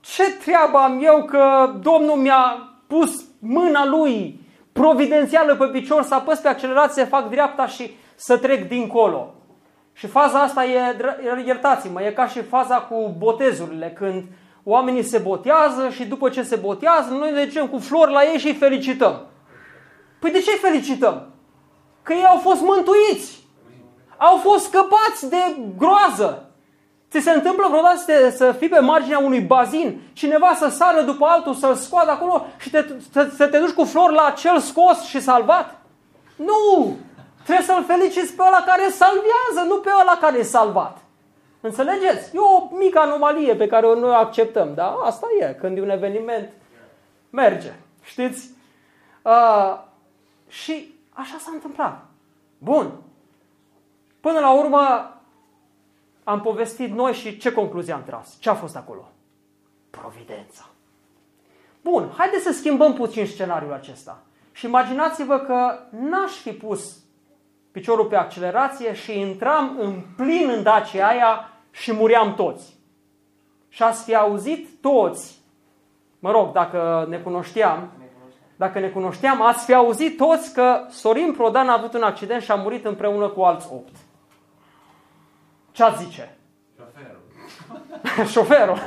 Ce treabă am eu că Domnul mi-a pus mâna lui providențială pe picior să apăs pe accelerație, fac dreapta și să trec dincolo. Și faza asta e, iertați-mă, e ca și faza cu botezurile, când oamenii se botează și după ce se botează, noi ne ducem cu flori la ei și îi felicităm. Păi de ce îi felicităm? Că ei au fost mântuiți, au fost scăpați de groază. Ți se întâmplă vreodată să, te, să fii pe marginea unui bazin, cineva să sară după altul, să-l scoată acolo și te, să, să te duci cu flori la cel scos și salvat? Nu! Trebuie să-l feliciți pe ăla care salvează, nu pe ăla care e salvat. Înțelegeți? E o mică anomalie pe care o noi acceptăm, da? Asta e, când e un eveniment, merge. Știți? Uh, și așa s-a întâmplat. Bun. Până la urmă, am povestit noi și ce concluzie am tras? Ce a fost acolo? Providența. Bun, haideți să schimbăm puțin scenariul acesta. Și imaginați-vă că n-aș fi pus piciorul pe accelerație și intram în plin în Dacia aia și muriam toți. Și ați fi auzit toți, mă rog, dacă ne cunoșteam, dacă ne cunoșteam, ați fi auzit toți că Sorin Prodan a avut un accident și a murit împreună cu alți opt. Ce ați zice? Șoferul. Șoferul.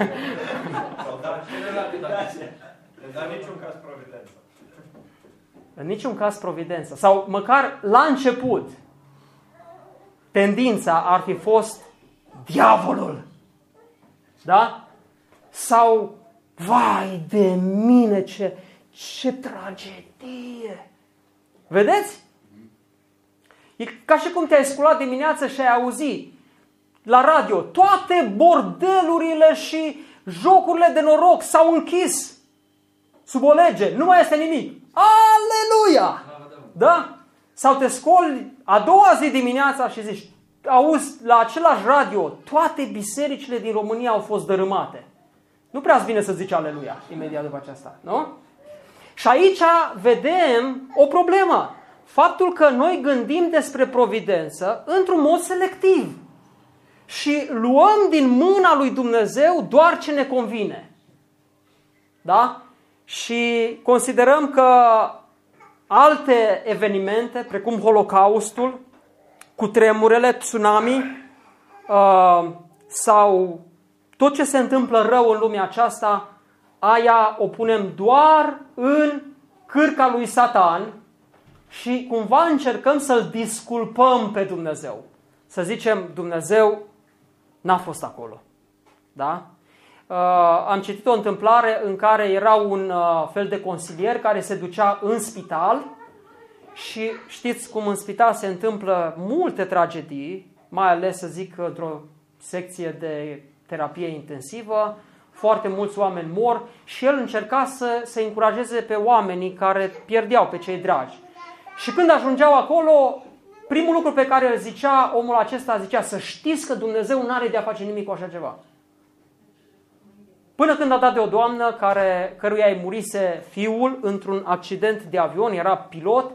Dar niciun caz providență. În niciun caz providență. Sau măcar la început, tendința ar fi fost diavolul. Da? Sau, vai de mine, ce, ce tragedie! Vedeți? E ca și cum te-ai sculat dimineața și ai auzit la radio, toate bordelurile și jocurile de noroc s-au închis sub o lege, nu mai este nimic. Aleluia! Da? Sau te scoli a doua zi dimineața și zici, auzi la același radio, toate bisericile din România au fost dărâmate. Nu prea vine să zici aleluia imediat după aceasta, nu? Și aici vedem o problemă. Faptul că noi gândim despre providență într-un mod selectiv și luăm din mâna lui Dumnezeu doar ce ne convine. Da? Și considerăm că alte evenimente, precum Holocaustul, cu tremurele, tsunami uh, sau tot ce se întâmplă rău în lumea aceasta, aia o punem doar în cârca lui Satan și cumva încercăm să-l disculpăm pe Dumnezeu. Să zicem, Dumnezeu n-a fost acolo. Da? Uh, am citit o întâmplare în care era un uh, fel de consilier care se ducea în spital și știți cum în spital se întâmplă multe tragedii, mai ales să zic într-o secție de terapie intensivă, foarte mulți oameni mor și el încerca să, să încurajeze pe oamenii care pierdeau pe cei dragi. Și când ajungeau acolo, primul lucru pe care îl zicea omul acesta, zicea să știți că Dumnezeu nu are de a face nimic cu așa ceva. Până când a dat de o doamnă care, căruia îi murise fiul într-un accident de avion, era pilot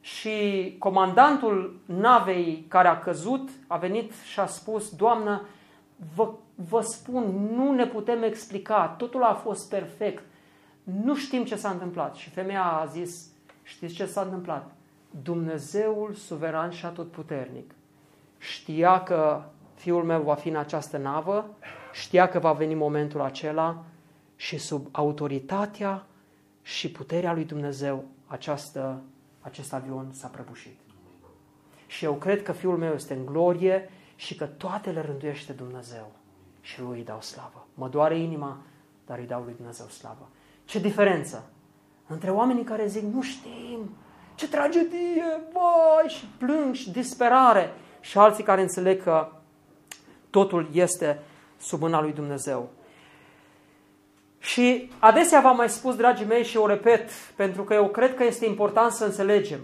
și comandantul navei care a căzut a venit și a spus, Doamnă, vă, vă spun, nu ne putem explica, totul a fost perfect, nu știm ce s-a întâmplat. Și femeia a zis, știți ce s-a întâmplat? Dumnezeul suveran și atotputernic știa că fiul meu va fi în această navă, știa că va veni momentul acela și sub autoritatea și puterea lui Dumnezeu această, acest avion s-a prăbușit. Și eu cred că fiul meu este în glorie și că toate le rânduiește Dumnezeu și lui îi dau slavă. Mă doare inima, dar îi dau lui Dumnezeu slavă. Ce diferență între oamenii care zic, nu știm, ce tragedie, vai, și plâng și disperare, și alții care înțeleg că totul este sub mâna lui Dumnezeu. Și adesea v-am mai spus, dragii mei, și o repet, pentru că eu cred că este important să înțelegem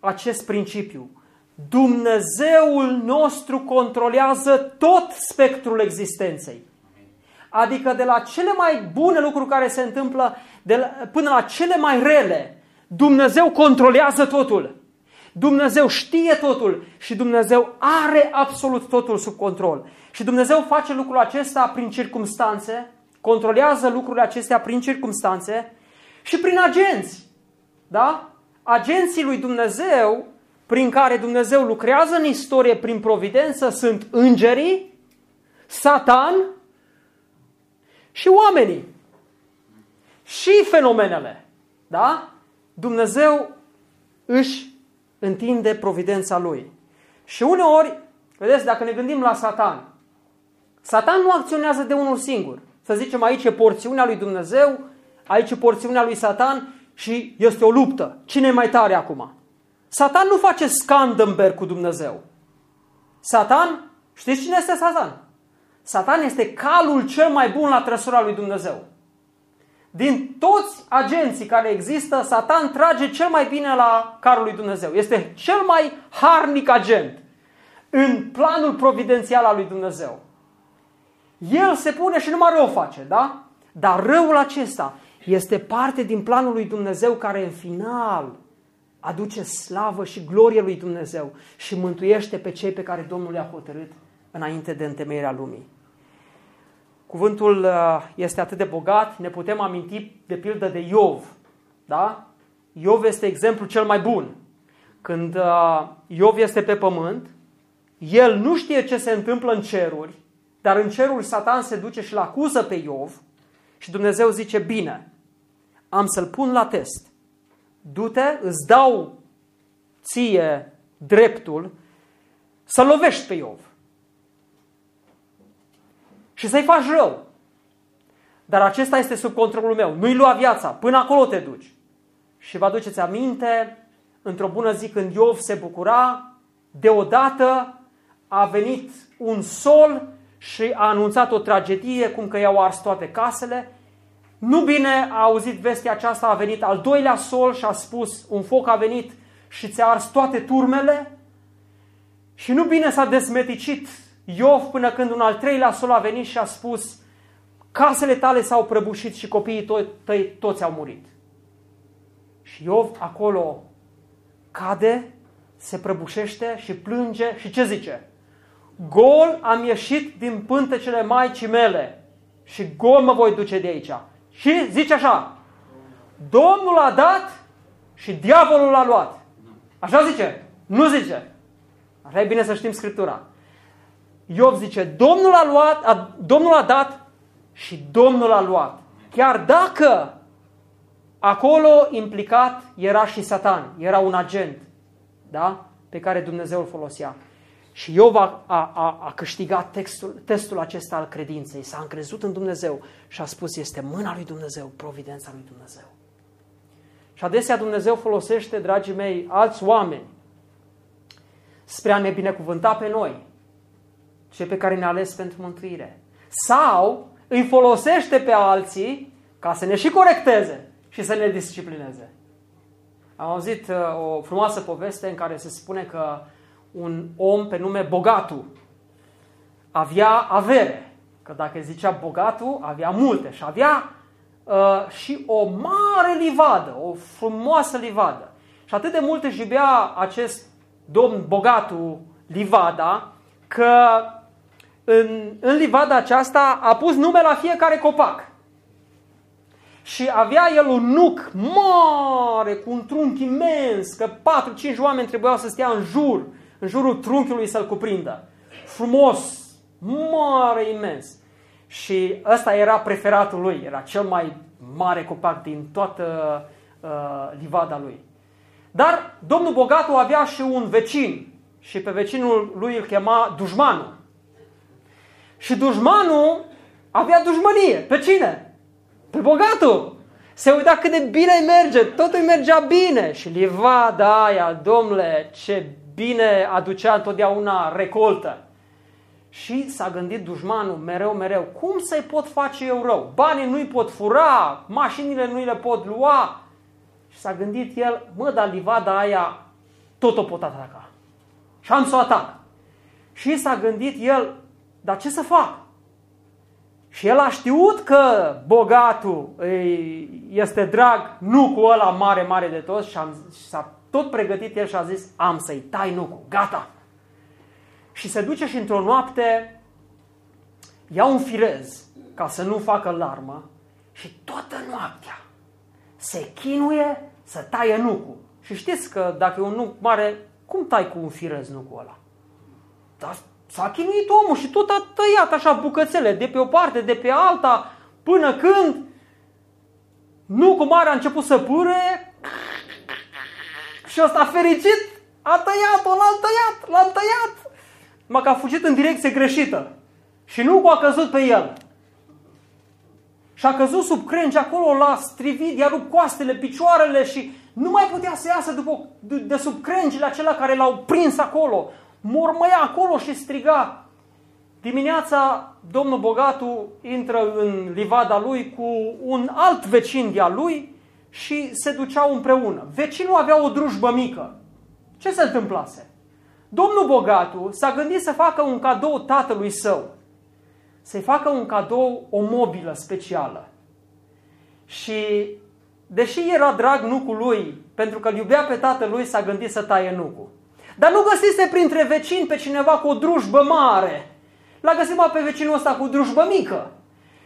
acest principiu. Dumnezeul nostru controlează tot spectrul existenței. Adică de la cele mai bune lucruri care se întâmplă de la, până la cele mai rele, Dumnezeu controlează totul. Dumnezeu știe totul și Dumnezeu are absolut totul sub control. Și Dumnezeu face lucrul acesta prin circumstanțe, controlează lucrurile acestea prin circumstanțe și prin agenți. Da? Agenții lui Dumnezeu, prin care Dumnezeu lucrează în istorie prin providență, sunt îngerii, Satan și oamenii. Și fenomenele. Da? Dumnezeu își întinde providența lui. Și uneori, vedeți, dacă ne gândim la Satan, Satan nu acționează de unul singur. Să zicem, aici e porțiunea lui Dumnezeu, aici e porțiunea lui Satan și este o luptă. Cine e mai tare acum? Satan nu face scandâmber cu Dumnezeu. Satan, știți cine este Satan? Satan este calul cel mai bun la trăsura lui Dumnezeu. Din toți agenții care există, Satan trage cel mai bine la carul lui Dumnezeu. Este cel mai harnic agent în planul providențial al lui Dumnezeu. El se pune și numai rău face, da? Dar răul acesta este parte din planul lui Dumnezeu care în final aduce slavă și glorie lui Dumnezeu și mântuiește pe cei pe care Domnul le-a hotărât înainte de întemeierea lumii. Cuvântul uh, este atât de bogat, ne putem aminti de pildă de Iov. Da? Iov este exemplul cel mai bun. Când uh, Iov este pe pământ, el nu știe ce se întâmplă în ceruri, dar în cerul Satan se duce și-l acuză pe Iov și Dumnezeu zice, bine, am să-l pun la test. Du-te, îți dau ție dreptul să lovești pe Iov și să-i faci rău. Dar acesta este sub controlul meu. Nu-i lua viața. Până acolo te duci. Și vă aduceți aminte, într-o bună zi când Iov se bucura, deodată a venit un sol și a anunțat o tragedie, cum că i-au ars toate casele. Nu bine a auzit vestea aceasta, a venit al doilea sol și a spus, un foc a venit și ți-a ars toate turmele. Și nu bine s-a desmeticit Iov până când un al treilea sol a venit și a spus casele tale s-au prăbușit și copiii tăi toți au murit. Și Iov acolo cade, se prăbușește și plânge și ce zice? Gol am ieșit din pântecele maicii mele și gol mă voi duce de aici. Și zice așa, Domnul a dat și diavolul a luat. Așa zice? Nu zice. Așa e bine să știm Scriptura. Iov zice, Domnul a luat, a, Domnul a dat și Domnul a luat. Chiar dacă acolo implicat era și Satan, era un agent, da? pe care Dumnezeu îl folosea. Și Iov a, a, a câștigat textul, testul acesta al credinței, s-a încrezut în Dumnezeu și a spus, este mâna lui Dumnezeu, providența lui Dumnezeu. Și adesea Dumnezeu folosește, dragii mei, alți oameni spre a ne binecuvânta pe noi, cei pe care ne-a ales pentru mântuire. Sau îi folosește pe alții ca să ne și corecteze și să ne disciplineze. Am auzit uh, o frumoasă poveste în care se spune că un om pe nume Bogatu avea avere. Că dacă zicea Bogatu, avea multe și avea uh, și o mare livadă, o frumoasă livadă. Și atât de mult își iubea acest domn Bogatu livada, că în, în livada aceasta a pus nume la fiecare copac. Și avea el un nuc mare, cu un trunchi imens, că 4-5 oameni trebuiau să stea în jur, în jurul trunchiului să-l cuprindă. Frumos, mare, imens. Și ăsta era preferatul lui, era cel mai mare copac din toată uh, livada lui. Dar domnul Bogatu avea și un vecin și pe vecinul lui îl chema dușmanul. Și dușmanul avea dușmănie. Pe cine? Pe bogatul. Se uita cât de bine îi merge, totul îi mergea bine. Și livada aia, domnule, ce bine aducea întotdeauna recoltă. Și s-a gândit dușmanul mereu, mereu, cum să-i pot face eu rău? Banii nu-i pot fura, mașinile nu-i le pot lua. Și s-a gândit el, mă, dar livada aia tot o pot ataca. Și am să o atac. Și s-a gândit el, dar ce să fac? Și el a știut că bogatul este drag nu cu ăla mare, mare de toți și, am, și s-a tot pregătit el și a zis, am să-i tai nucul, gata. Și se duce și într-o noapte ia un firez ca să nu facă larmă și toată noaptea se chinuie să taie nucul. Și știți că dacă e un nuc mare, cum tai cu un firez nucul ăla? Dar s-a chinuit omul și tot a tăiat așa bucățele de pe o parte, de pe alta, până când nucul mare a început să pâre și ăsta fericit a tăiat-o, l-am tăiat, l-am tăiat. Mă că a fugit în direcție greșită și nu a căzut pe el. Și a căzut sub crengi acolo, l-a strivit, i-a rupt coastele, picioarele și nu mai putea să iasă după, de, de sub crengile acelea care l-au prins acolo. Mormăia acolo și striga. Dimineața, domnul Bogatu intră în livada lui cu un alt vecin de-a lui și se duceau împreună. Vecinul avea o drujbă mică. Ce se întâmplase? Domnul Bogatu s-a gândit să facă un cadou tatălui său. Să-i facă un cadou, o mobilă specială. Și deși era drag nucul lui, pentru că îl iubea pe tatălui, s-a gândit să taie nucul. Dar nu găsise printre vecini pe cineva cu o drujbă mare. L-a găsit pe vecinul ăsta cu o drujbă mică.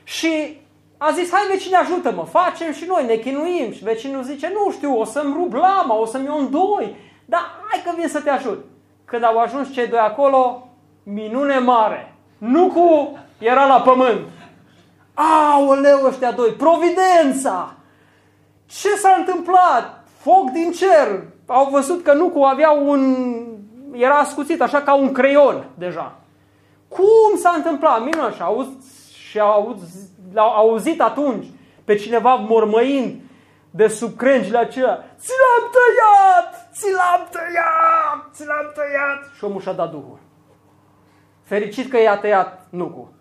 Și a zis, hai vecine ajută-mă, facem și noi, ne chinuim. Și vecinul zice, nu știu, o să-mi rup lama, o să-mi iau în doi, dar hai că vin să te ajut. Când au ajuns cei doi acolo, minune mare. Nu cu era la pământ. Aoleu ăștia doi, providența! Ce s-a întâmplat? Foc din cer. Au văzut că nu cu avea un... Era ascuțit așa ca un creion deja. Cum s-a întâmplat? Minunat. Și au, și au l-au auzit atunci pe cineva mormăind de sub crengile acelea, ți l-am tăiat, ți l-am tăiat, ți l-am tăiat. Și omul și-a dat Duhul. Fericit că i-a tăiat nucul.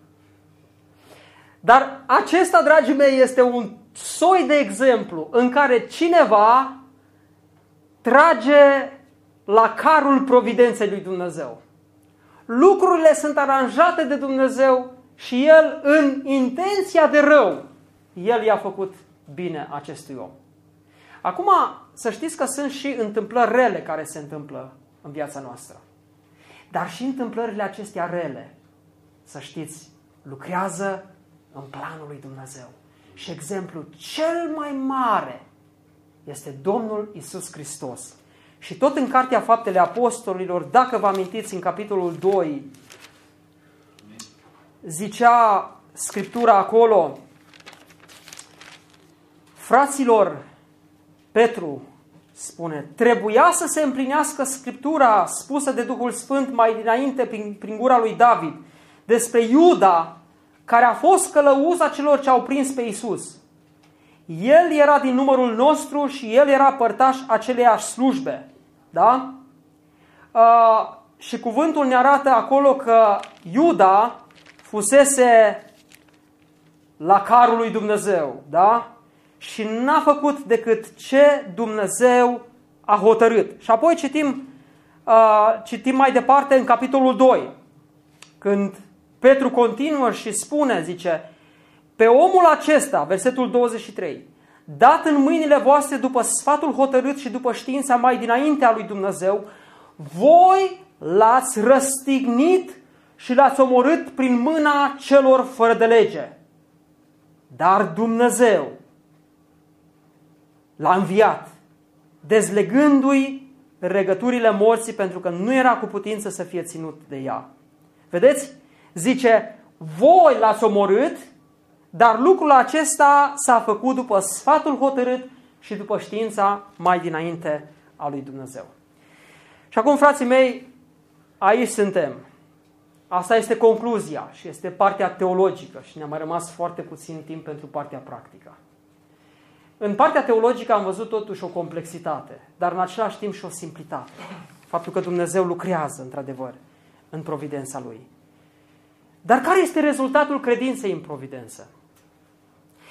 Dar acesta, dragii mei, este un soi de exemplu în care cineva trage la carul providenței lui Dumnezeu. Lucrurile sunt aranjate de Dumnezeu și el, în intenția de rău, el i-a făcut bine acestui om. Acum, să știți că sunt și întâmplări rele care se întâmplă în viața noastră. Dar și întâmplările acestea rele, să știți, lucrează în planul lui Dumnezeu. Și exemplul cel mai mare este Domnul Isus Hristos. Și tot în Cartea Faptele Apostolilor, dacă vă amintiți în capitolul 2, zicea Scriptura acolo, fraților, Petru spune, trebuia să se împlinească Scriptura spusă de Duhul Sfânt mai dinainte prin, prin gura lui David despre Iuda, care a fost călăuza celor ce au prins pe Isus. El era din numărul nostru și el era părtaș aceleiași slujbe. Da? Uh, și cuvântul ne arată acolo că Iuda fusese la carul lui Dumnezeu, da? Și n-a făcut decât ce Dumnezeu a hotărât. Și apoi citim, uh, citim mai departe în capitolul 2, când Petru continuă și spune, zice, pe omul acesta, versetul 23, dat în mâinile voastre după sfatul hotărât și după știința mai dinaintea lui Dumnezeu, voi l-ați răstignit și l-ați omorât prin mâna celor fără de lege. Dar Dumnezeu l-a înviat, dezlegându-i regăturile morții pentru că nu era cu putință să fie ținut de ea. Vedeți? Zice, voi l-ați omorât, dar lucrul acesta s-a făcut după sfatul hotărât și după știința mai dinainte a lui Dumnezeu. Și acum, frații mei, aici suntem. Asta este concluzia și este partea teologică și ne-a mai rămas foarte puțin timp pentru partea practică. În partea teologică am văzut totuși o complexitate, dar în același timp și o simplitate. Faptul că Dumnezeu lucrează, într-adevăr, în providența Lui. Dar care este rezultatul credinței în providență?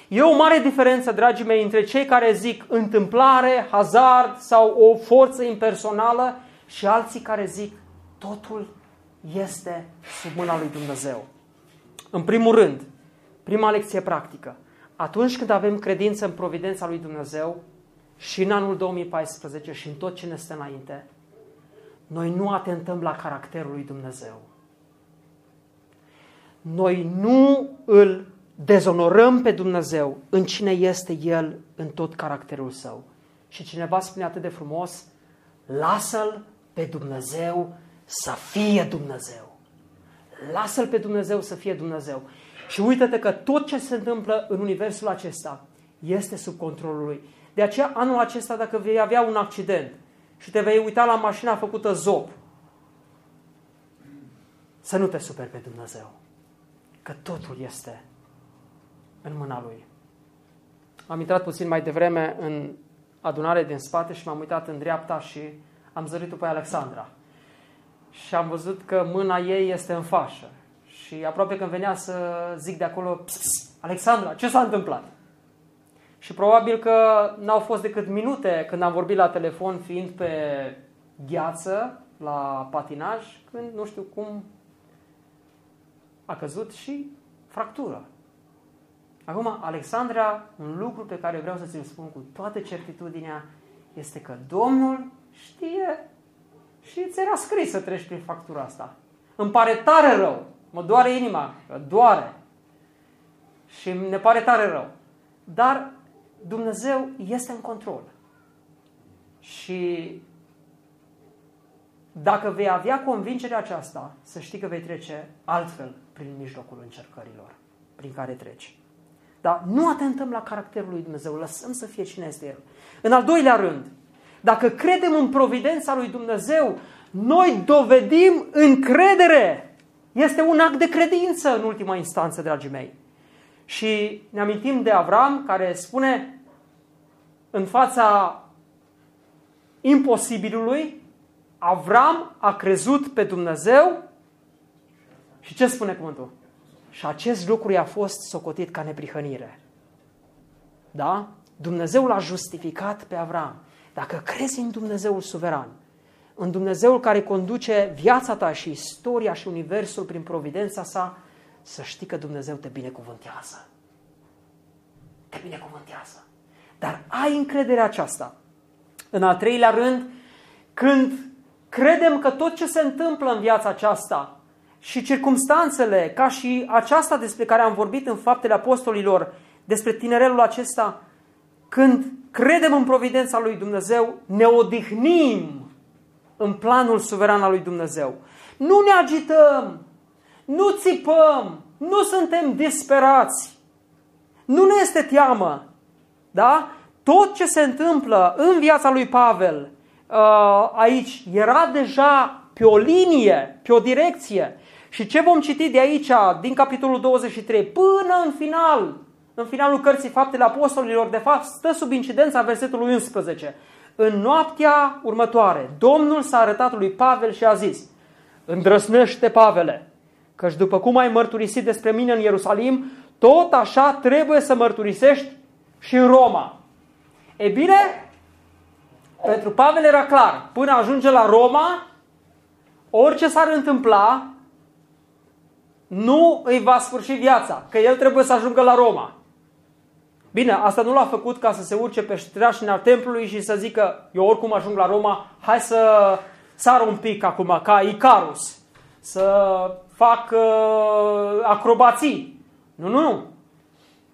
E o mare diferență, dragii mei, între cei care zic întâmplare, hazard sau o forță impersonală și alții care zic totul este sub mâna lui Dumnezeu. În primul rând, prima lecție practică. Atunci când avem credință în providența lui Dumnezeu și în anul 2014 și în tot ce ne stă înainte, noi nu atentăm la caracterul lui Dumnezeu. Noi nu îl dezonorăm pe Dumnezeu în cine este El în tot caracterul său. Și cineva spune atât de frumos, lasă-l pe Dumnezeu să fie Dumnezeu. Lasă-l pe Dumnezeu să fie Dumnezeu. Și uită-te că tot ce se întâmplă în universul acesta este sub controlul lui. De aceea, anul acesta, dacă vei avea un accident și te vei uita la mașina făcută zop, să nu te superi pe Dumnezeu. Că totul este în mâna Lui. Am intrat puțin mai devreme în adunare din spate și m-am uitat în dreapta și am zărit-o pe Alexandra. Și am văzut că mâna ei este în fașă. Și aproape când venea să zic de acolo, pss, pss, Alexandra, ce s-a întâmplat? Și probabil că n-au fost decât minute când am vorbit la telefon fiind pe gheață, la patinaj, când nu știu cum a căzut și fractură. Acum, Alexandra, un lucru pe care vreau să ți-l spun cu toată certitudinea este că Domnul știe și ți era scris să treci prin factura asta. Îmi pare tare rău, mă doare inima, doare și ne pare tare rău. Dar Dumnezeu este în control. Și dacă vei avea convingerea aceasta, să știi că vei trece altfel prin mijlocul încercărilor prin care treci. Dar nu atentăm la caracterul lui Dumnezeu, lăsăm să fie cine este El. În al doilea rând, dacă credem în providența lui Dumnezeu, noi dovedim încredere. Este un act de credință în ultima instanță, dragii mei. Și ne amintim de Avram care spune în fața imposibilului, Avram a crezut pe Dumnezeu și ce spune cuvântul? Și acest lucru i-a fost socotit ca neprihănire. Da? Dumnezeu l-a justificat pe Avram. Dacă crezi în Dumnezeul suveran, în Dumnezeul care conduce viața ta și istoria și universul prin providența sa, să știi că Dumnezeu te binecuvântează. Te binecuvântează. Dar ai încrederea aceasta. În al treilea rând, când credem că tot ce se întâmplă în viața aceasta și circumstanțele, ca și aceasta despre care am vorbit în faptele apostolilor, despre tinerelul acesta, când credem în providența lui Dumnezeu, ne odihnim în planul suveran al lui Dumnezeu. Nu ne agităm, nu țipăm, nu suntem disperați, nu ne este teamă. Da? Tot ce se întâmplă în viața lui Pavel uh, aici era deja pe o linie, pe o direcție. Și ce vom citi de aici, din capitolul 23, până în final, în finalul cărții Faptele Apostolilor, de fapt, stă sub incidența versetului 11. În noaptea următoare, Domnul s-a arătat lui Pavel și a zis, Îndrăsnește, Pavele, căci după cum ai mărturisit despre mine în Ierusalim, tot așa trebuie să mărturisești și în Roma. E bine, pentru Pavel era clar, până ajunge la Roma, orice s-ar întâmpla, nu îi va sfârși viața, că el trebuie să ajungă la Roma. Bine, asta nu l-a făcut ca să se urce pe al templului și să zică, eu oricum ajung la Roma, hai să sar un pic acum, ca Icarus, să fac uh, acrobații. Nu, nu, nu.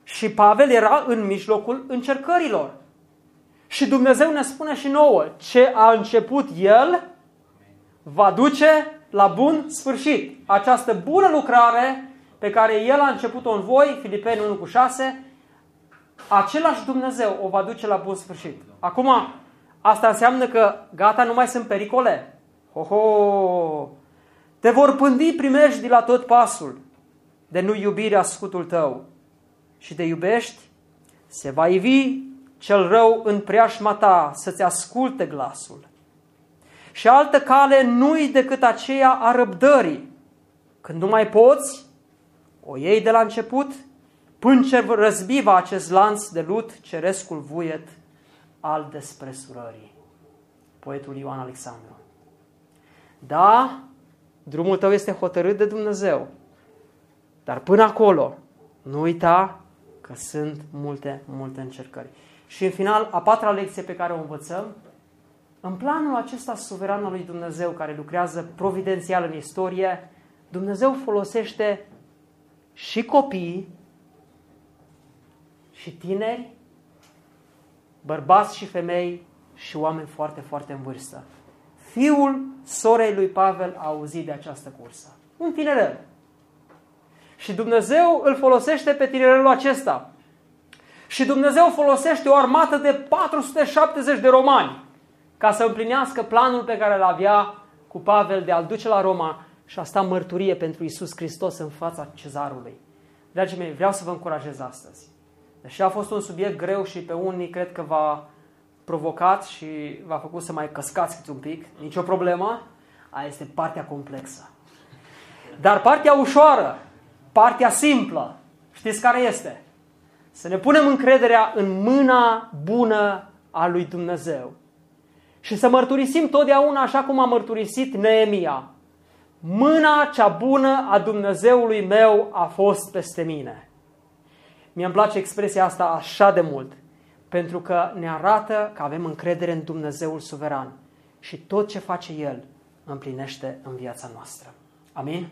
Și Pavel era în mijlocul încercărilor. Și Dumnezeu ne spune și nouă, ce a început El va duce la bun sfârșit. Această bună lucrare pe care El a început-o în voi, Filipeni 1 cu 6, același Dumnezeu o va duce la bun sfârșit. Acum, asta înseamnă că gata, nu mai sunt pericole. Ho, ho! Te vor pândi primești de la tot pasul, de nu iubirea scutul tău. Și te iubești, se va ivi cel rău în preajma ta să-ți asculte glasul. Și altă cale nu-i decât aceea a răbdării. Când nu mai poți, o iei de la început, până ce răzbiva acest lanț de lut, cerescul vuiet al despresurării. Poetul Ioan Alexandru. Da, drumul tău este hotărât de Dumnezeu, dar până acolo, nu uita că sunt multe, multe încercări. Și în final, a patra lecție pe care o învățăm, în planul acesta suveran al lui Dumnezeu, care lucrează providențial în istorie, Dumnezeu folosește și copii, și tineri, bărbați și femei și oameni foarte, foarte în vârstă. Fiul sorei lui Pavel a auzit de această cursă. Un tinerel. Și Dumnezeu îl folosește pe tinerelul acesta. Și Dumnezeu folosește o armată de 470 de romani ca să împlinească planul pe care îl avea cu Pavel de a-l duce la Roma și a sta mărturie pentru Isus Hristos în fața cezarului. Dragii mei, vreau să vă încurajez astăzi. Deși a fost un subiect greu și pe unii cred că v-a provocat și v-a făcut să mai căscați un pic, nicio problemă, aia este partea complexă. Dar partea ușoară, partea simplă, știți care este? Să ne punem încrederea în mâna bună a lui Dumnezeu. Și să mărturisim totdeauna așa cum a mărturisit Neemia. Mâna cea bună a Dumnezeului meu a fost peste mine. Mie îmi place expresia asta așa de mult, pentru că ne arată că avem încredere în Dumnezeul suveran și tot ce face El împlinește în viața noastră. Amin?